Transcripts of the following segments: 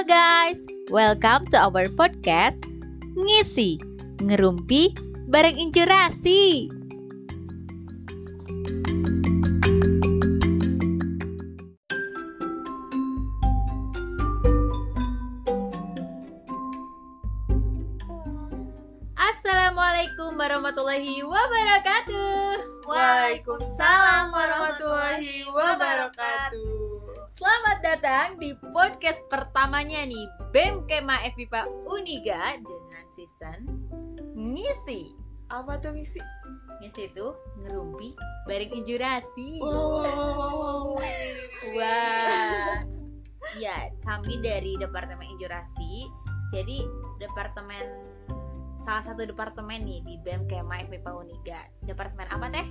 Halo guys, welcome to our podcast Ngisi, Ngerumpi, Bareng Inspirasi. Assalamualaikum warahmatullahi wabarakatuh. Waalaikumsalam warahmatullahi wabarakatuh. Selamat datang di podcast pertamanya nih BEM Kema FIPA Uniga dengan season ngisi. Apa tuh misi? Ngisi itu ngerumpi bareng injurasi. Wow. Wah. Ya, kami dari Departemen Injurasi. Jadi departemen salah satu departemen nih di BEM Kema Uniga. Departemen apa teh?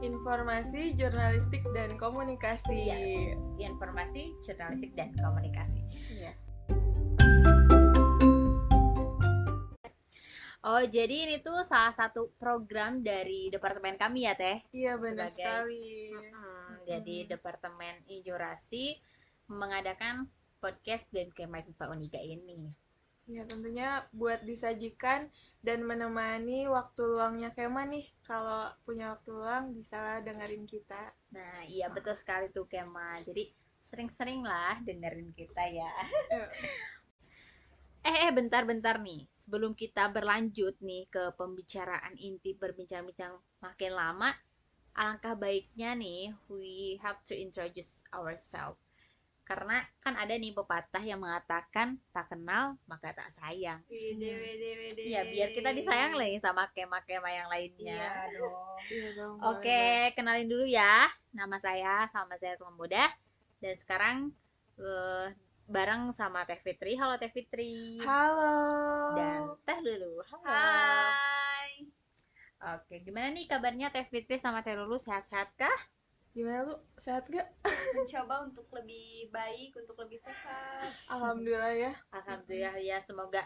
Informasi, jurnalistik dan komunikasi. Yes. Informasi, Jurnalistik dan Komunikasi. Iya. Oh, jadi ini tuh salah satu program dari departemen kami ya, Teh. Iya benar Sebagai- sekali. Mm-mm. Jadi Departemen Injurasi mengadakan podcast BEM Kema FIPA Uniga ini. Ya tentunya buat disajikan dan menemani waktu luangnya Kema nih. Kalau punya waktu luang bisalah dengerin kita. Nah, iya betul sekali tuh Kema. Jadi sering-sering lah dengerin kita ya. eh, eh bentar-bentar nih. Sebelum kita berlanjut nih ke pembicaraan inti berbincang-bincang makin lama, alangkah baiknya nih we have to introduce ourselves. Karena kan ada nih pepatah yang mengatakan tak kenal maka tak sayang. Wede, wede, wede. Iya, biar kita disayang nih sama kema-kema yang lainnya. Iya dong. Iya dong. Oke, kenalin dulu ya. Nama saya Salma Zairatul Muda dan sekarang eh, bareng sama Teh Fitri. Halo Teh Fitri. Halo. Dan Teh Lulu. Halo. Hai. Oke, gimana nih kabarnya Teh Fitri sama Teh Lulu sehat-sehat kah? Gimana lu? Sehat gak? Mencoba untuk lebih baik, untuk lebih sehat. Alhamdulillah ya. Alhamdulillah ya, semoga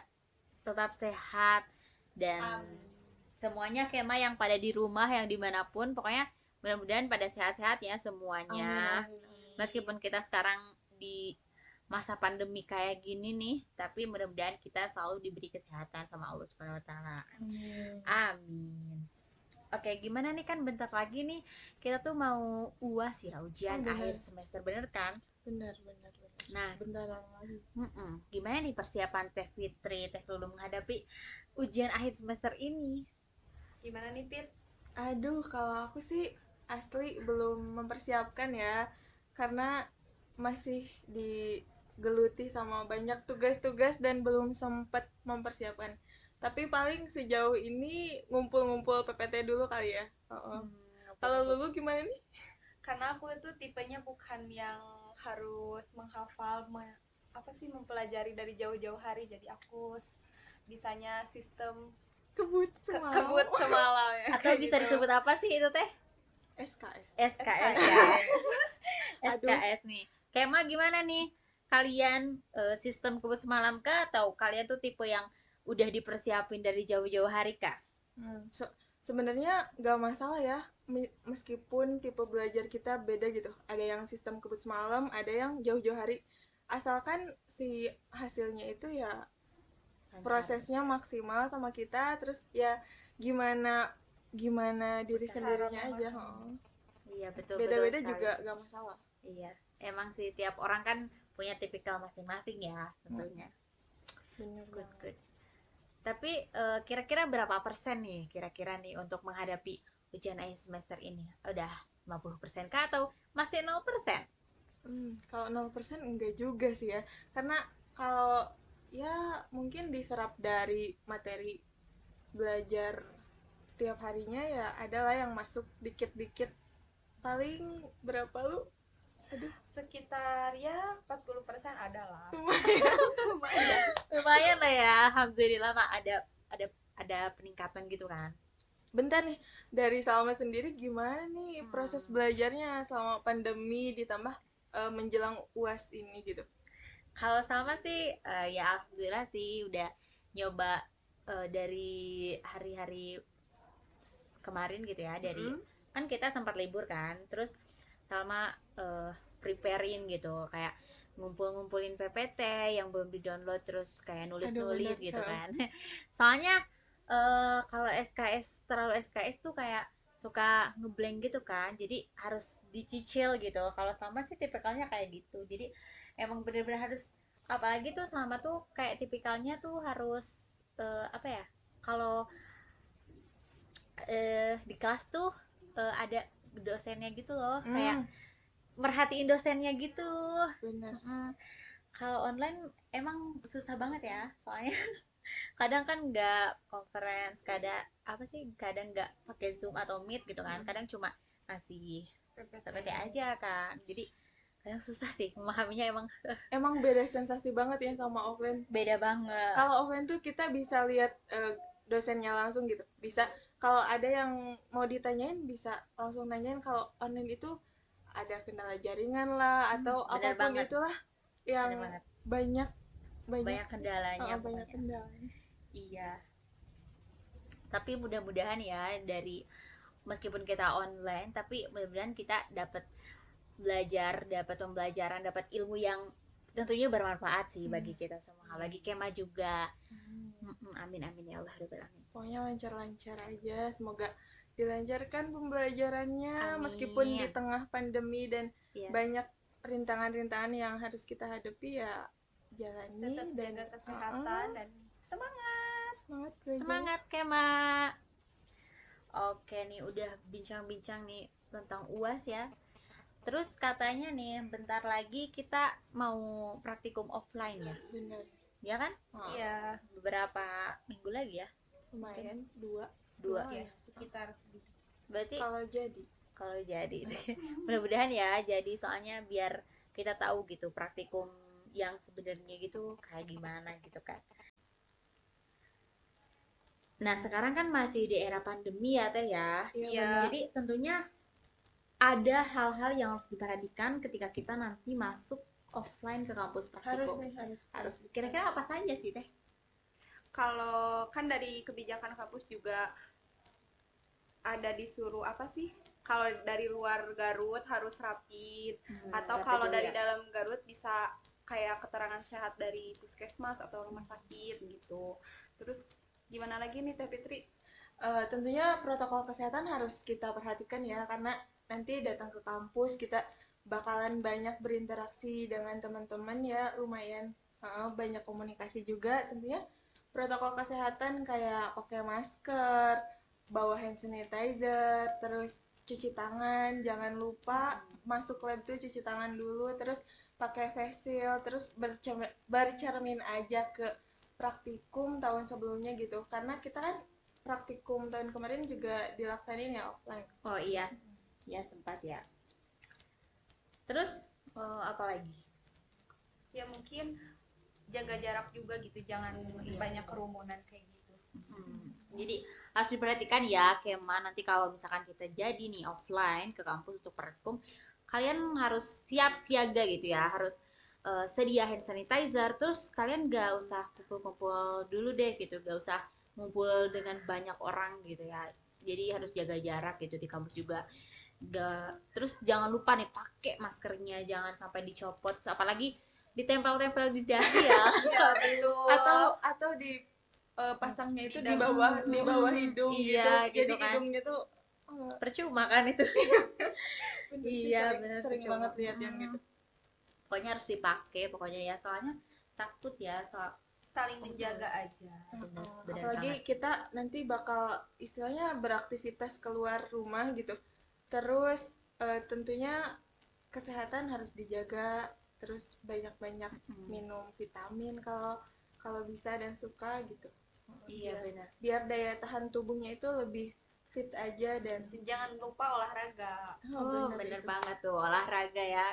tetap sehat dan Amin. semuanya kema yang pada di rumah yang di mana pun pokoknya mudah-mudahan pada sehat-sehat ya semuanya. Amin. meskipun kita sekarang di masa pandemi kayak gini nih tapi mudah-mudahan kita selalu diberi kesehatan sama Allah Subhanahu wa taala. Amin. Amin. Oke, gimana nih kan bentar lagi nih kita tuh mau UAS ya, ujian Oh, bener. akhir semester bener kan? Benar, benar, benar. Nah, Bentaran lagi. mm-mm. gimana nih persiapan Teh Fitri, Teh Lulu menghadapi ujian akhir semester ini? Gimana nih, Pit? Aduh, kalau aku sih asli belum mempersiapkan ya, karena masih digeluti sama banyak tugas-tugas dan belum sempat mempersiapkan. Tapi paling sejauh ini ngumpul-ngumpul PPT dulu kali ya. Heeh. Hmm, Kalau Lulu gimana nih? Karena aku itu tipenya bukan yang harus menghafal, me- apa sih mempelajari dari jauh-jauh hari. Jadi aku bisanya sistem Kebut ke- semalam. kebut semalam ya. atau kayak bisa gitu. disebut apa sih itu Teh? SKS. SKS SKS. ya. SKS nih. Kema gimana nih? Kalian eh, sistem kebut semalam kah atau kalian tuh tipe yang udah dipersiapin dari jauh-jauh hari kah? Hmm, se- sebenarnya nggak masalah ya me- meskipun tipe belajar kita beda gitu ada yang sistem kebut semalam ada yang jauh-jauh hari asalkan si hasilnya itu ya prosesnya maksimal sama kita terus ya gimana gimana diri Usaha sendirinya aja heeh. Iya betul. beda-beda betul juga nggak masalah Iya. Emang sih tiap orang kan punya tipikal masing-masing ya tentunya. bener Good banget. good. Tapi eh, kira-kira berapa persen nih kira-kira nih untuk menghadapi ujian akhir semester ini? Udah 50% kah atau masih 0%? Hmm, kalau 0% enggak juga sih ya. Karena kalau ya mungkin diserap dari materi belajar tiap harinya ya adalah yang masuk dikit-dikit. Paling berapa lu? Aduh, Sekitar ya 40% ada lah. lumayan. Lumayan lah ya. Alhamdulillah Mak ada ada ada peningkatan gitu kan. Bentar nih, dari Salma sendiri gimana nih Hmm. proses belajarnya selama pandemi ditambah eh, menjelang UAS ini gitu? Kalau sama sih eh, ya alhamdulillah sih udah nyoba eh, dari hari-hari kemarin gitu ya dari Mm-mm. kan kita sempat libur kan terus sama eh, preparein gitu kayak ngumpul-ngumpulin PPT yang belum di-download terus kayak nulis-nulis gitu kan. Soalnya eh, kalau SKS terlalu SKS tuh kayak suka ngeblank gitu kan. Jadi harus dicicil gitu. Kalau sama sih tipikalnya kayak gitu. Jadi emang bener-bener harus apalagi tuh selama tuh kayak tipikalnya tuh harus eh, apa ya? Kalau eh di kelas tuh eh, ada dosennya gitu loh, kayak Hmm, merhatiin dosennya gitu. bener. Mm, Kalau online emang susah banget ya, soalnya kadang kan nggak conference, kadang apa sih, kadang nggak pakai Zoom atau Meet gitu kan, kadang cuma ngasih PPT aja kan, jadi kadang susah sih memahaminya emang. Emang beda sensasi banget ya sama offline. Beda banget. kalau offline tuh kita bisa lihat eh, dosennya langsung gitu. Bisa kalau ada yang mau ditanyain bisa langsung nanyain kalau online itu ada kendala jaringan lah atau Hmm, bener apa pun banget. itulah yang banget. banyak banyak Banyak kendalanya eh, banyak kendalanya Iya. Tapi mudah-mudahan ya dari meskipun kita online, tapi mudah-mudahan kita dapat belajar, dapat pembelajaran, dapat ilmu yang tentunya bermanfaat sih bagi kita semua, bagi Kema juga. Mm-mm, Amin amin ya Allah alamin. pokoknya lancar-lancar aja semoga dilancarkan pembelajarannya Amin. meskipun di tengah pandemi dan Yes. banyak rintangan-rintangan yang harus kita hadapi ya jalani tetap dan jaga kesehatan Uh-uh. dan semangat semangat belajar. Semangat Kema. Oke nih udah bincang-bincang nih tentang UAS ya. Terus katanya nih bentar lagi kita mau praktikum offline ya. bener Ya kan? Oh, iya Beberapa minggu lagi ya. lumayan dua Dua. Dua ya ya. sekitar segitu Berarti kalau jadi kalau jadi mudah-mudahan ya jadi soalnya biar kita tahu gitu praktikum yang sebenarnya gitu kayak gimana gitu kan. Nah, sekarang kan masih di era pandemi ya, Teh ya. Iya. Jadi tentunya ada hal-hal yang harus diperhatikan ketika kita nanti masuk offline ke kampus harus praktikum. nih harus Harus. Kira-kira apa saja sih, Teh? kalau kan dari kebijakan kampus juga ada disuruh apa sih kalau dari luar Garut harus rapid atau Rapid kalau dari ya. dalam Garut bisa kayak keterangan sehat dari puskesmas atau rumah sakit gitu terus gimana lagi nih Teh Fitri Eh, tentunya protokol kesehatan harus kita perhatikan ya karena nanti datang ke kampus kita bakalan banyak berinteraksi dengan teman-teman ya lumayan. Eh, banyak komunikasi juga tentunya. Protokol kesehatan kayak pakai masker bawa hand sanitizer terus cuci tangan jangan lupa masuk lab tuh cuci tangan dulu terus pakai face shield terus bercermin, bercermin aja ke praktikum tahun sebelumnya gitu. Karena kita kan praktikum tahun kemarin juga dilaksanain ya offline. Oh iya. Ya sempat ya. Terus eh, apa lagi? ya mungkin jaga jarak juga gitu jangan Iya. banyak kerumunan kayak gitu Hmm, Jadi harus diperhatikan ya, Kema. Nanti kalau misalkan kita jadi nih offline ke kampus untuk praktikum, kalian harus siap siaga gitu ya, harus eh, sedia hand sanitizer. Terus kalian gak usah kumpul-kumpul dulu deh gitu, gak usah ngumpul dengan banyak orang gitu ya. Jadi harus jaga jarak gitu di kampus juga. Gak, terus jangan lupa nih pakai maskernya, jangan sampai dicopot. Apalagi ditempel-tempel di dahi ya. iya betul atau atau di eh, pasangnya itu Di di bawah di bawah hidung Iya, gitu. gitu jadi kan. hidungnya tuh eh, Percuma kan itu. bener sih, Iya, sering, bener, sering percuma. banget lihat yang Mm. gitu pokoknya harus dipakai pokoknya ya soalnya takut ya soal saling menjaga aja bener, bener apalagi banget. kita nanti bakal istilahnya beraktivitas keluar rumah gitu terus eh, tentunya kesehatan harus dijaga terus banyak-banyak Mm. minum vitamin kalau kalau bisa dan suka gitu. Iya. biar, benar. Biar daya tahan tubuhnya itu lebih fit aja dan jangan lupa olahraga. Oh bener bener itu. banget tuh olahraga ya.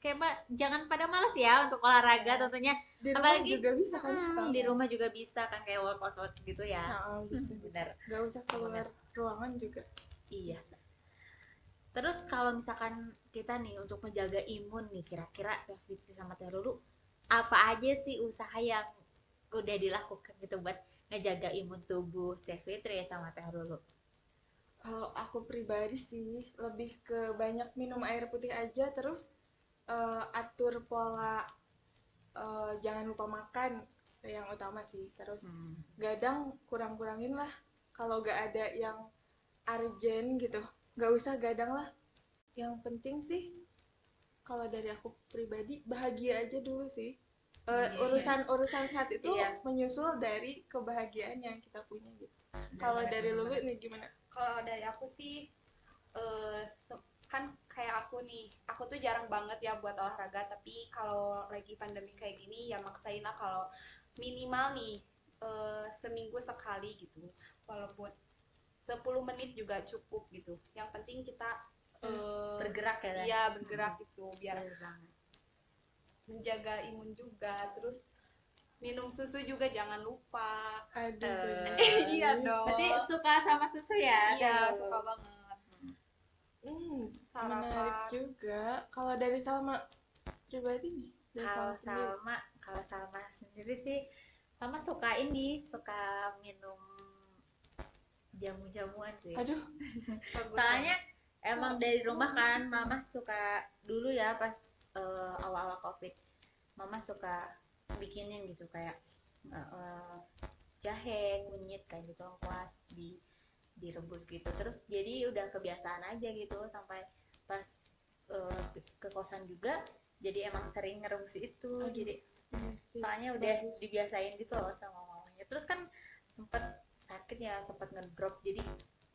Kayak mbak jangan pada males ya untuk olahraga Iya. tentunya. Di rumah Apalagi, juga bisa kan Mm, sekarang. di rumah juga bisa kan kayak workout workout gitu ya. Heeh, bisa bener nggak usah keluar ruangan juga iya terus kalau misalkan kita nih untuk menjaga imun nih kira-kira Teh Fitri sama Teh Lulu apa aja sih usaha yang udah dilakukan gitu buat ngejaga imun tubuh Teh Fitri sama Teh Lulu? Kalau aku pribadi sih lebih ke banyak minum air putih aja terus eh, atur pola eh, jangan lupa makan yang utama sih. Terus Hmm. gadang kurang-kurangin lah kalau gak ada yang urgent gitu gak usah gadang lah. Yang penting sih kalau dari aku pribadi bahagia aja dulu sih. Iya. urusan urusan sehat itu Iya. menyusul dari kebahagiaan yang kita punya gitu. Kalau dari Lulu nih gimana? Kalau dari aku sih eh, se- kan kayak aku nih aku tuh jarang banget ya buat olahraga tapi kalau lagi pandemi kayak gini ya maksain lah kalau minimal nih eh, seminggu sekali gitu. Walaupun 10 menit juga cukup gitu yang penting kita eh, bergerak ya iya bergerak gitu biar Bener banget. menjaga imun juga terus minum susu juga jangan lupa aduh Eh, bener. iya dong berarti suka sama susu ya iya Tuh. suka banget hmm, Sarapan. menarik juga kalau dari Salma pribadi nih dari kalau Salma sendiri. Salma kalau Salma sendiri sih Salma suka ini suka minum jamu-jamuan sih. Aduh. Soalnya emang dari rumah kan mama suka dulu ya pas eh, awal-awal covid mama suka bikinin gitu kayak eh, jahe kunyit kayak gitu lengkuas di direbus gitu. Terus jadi udah kebiasaan aja gitu sampai pas eh, ke kosan juga jadi emang sering ngerebus itu. Aduh. jadi Iya soalnya udah dibiasain gitu loh sama mamanya. Terus kan sempet sakit ya sempet ngedrop jadi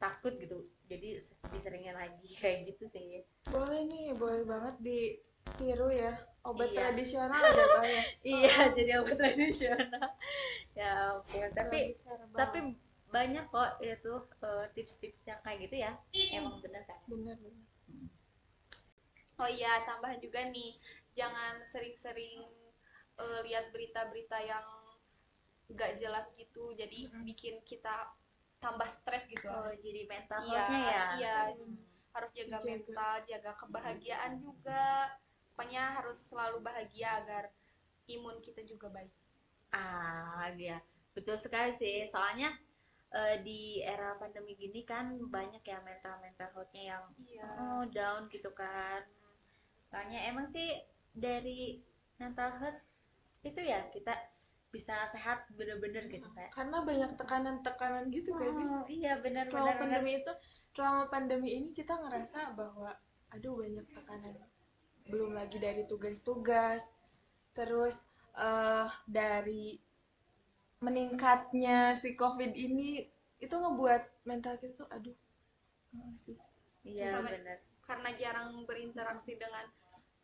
takut gitu. Jadi diseringin lagi kayak gitu sih. Boleh nih boleh banget ditiru ya. Obat Iya. tradisional tau ya? Iya jadi obat tradisional. Ya ampun tapi Bisa rebah. tapi banyak kok itu eh, tips-tips yang kayak gitu ya. Emang bener kan bener bener. Oh iya, tambahan juga nih, jangan sering-sering eh, lihat berita-berita yang nggak jelas gitu, jadi Mm-mm. bikin kita tambah stres gitu. oh jadi mental Iya, health-nya ya iya. Hmm. Harus jaga Dijaga. mental, jaga kebahagiaan juga. Pokoknya harus selalu bahagia agar imun kita juga baik. Ah, iya. Betul sekali sih. Soalnya eh, di era pandemi gini kan banyak ya mental-mental health-nya yang Iya. oh, down gitu kan. Soalnya emang sih dari mental health itu ya kita bisa sehat bener-bener gitu kayak. karena banyak tekanan-tekanan gitu gak sih Oh, iya benar selama benar benar. pandemi itu selama pandemi ini kita ngerasa bahwa aduh banyak tekanan belum lagi dari tugas-tugas terus eh dari meningkatnya si covid ini itu ngebuat mental kita tuh aduh sih. Iya benar. Karena jarang berinteraksi dengan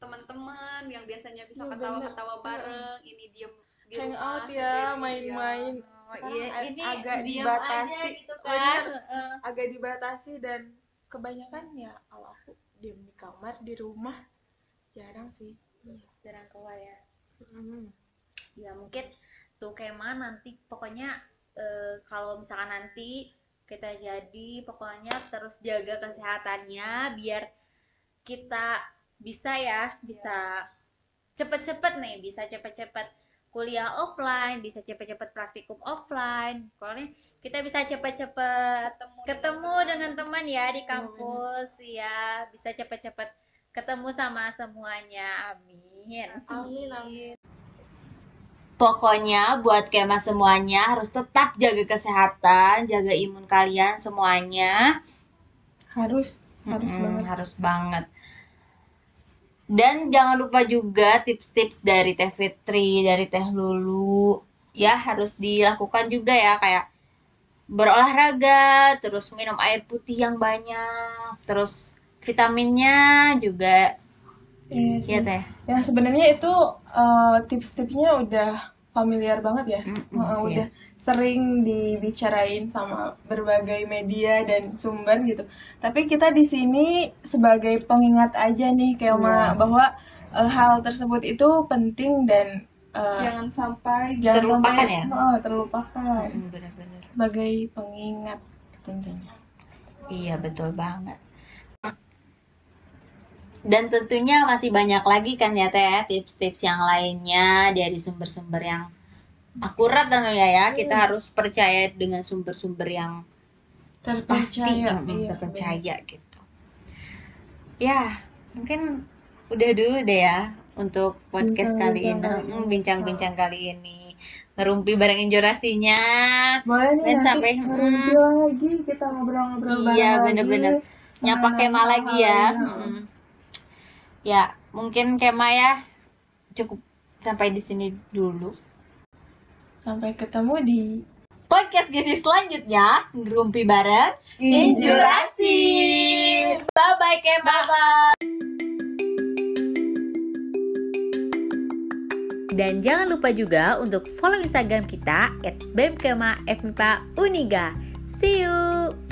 teman-teman yang biasanya bisa Iya, ketawa-ketawa bener. bareng, ini diem di hang rumah out ya main-main Oh, iya, a- ini agak dibatasi. aja gitu kan. bener. Heeh. agak dibatasi dan kebanyakan ya kalau aku diem di kamar di rumah jarang sih Jarang keluar ya. Hmm. ya mungkin tuh kema nanti pokoknya eh, kalau misalkan nanti kita jadi pokoknya terus jaga kesehatannya biar kita bisa ya bisa cepet-cepet nih bisa cepet-cepet kuliah offline bisa cepet-cepet praktikum offline. Soalnya kita bisa cepet-cepet ketemu, ketemu dengan teman ya di kampus. ya bisa cepet-cepet ketemu sama semuanya. Amin. Amin amin. Pokoknya buat kema semuanya harus tetap jaga kesehatan, jaga imun kalian semuanya. harus harus Mm-mm, banget. harus banget. Dan jangan lupa juga tips-tips dari Teh Fitri, dari Teh Lulu. Ya, harus dilakukan juga ya kayak berolahraga, terus minum air putih yang banyak, terus vitaminnya juga Iya ya Teh. yang sebenarnya itu eh, tips-tipsnya udah familiar banget ya Mm-mm, Heeh, sih. udah sering dibicarain sama berbagai media dan sumber gitu tapi kita di sini sebagai pengingat aja nih kayak Iya. bahwa eh, hal tersebut itu penting dan eh, jangan sampai jangan Terlupakan sampai ya? Heeh, terlupakan Mm, bener-bener. sebagai pengingat tentunya Iya, betul banget. Dan tentunya masih banyak lagi kan ya Teh tips-tips yang lainnya dari sumber-sumber yang akurat tentunya ya. Kita harus percaya dengan sumber-sumber yang pasti terpercaya mm, iya, terpercaya gitu. Ya, mungkin udah dulu deh ya untuk podcast kali ini, Bincang-bincang kali Hmm, ini. bincang-bincang kali ini. Ngerumpi bareng injurasinya. Boleh Dan sampai, ngerumpi lagi kita ngobrol-ngobrol bareng Iya, lagi. bener-bener. Nyapa Kema lagi ya. hal-hal yang- Mm. Ya, mungkin Kema ya cukup sampai di sini dulu. Sampai ketemu di Podcast Gizi selanjutnya, ngerumpi bareng Injurasi. Bye-bye Kema. Dan jangan lupa juga untuk follow Instagram kita @bemkema See you.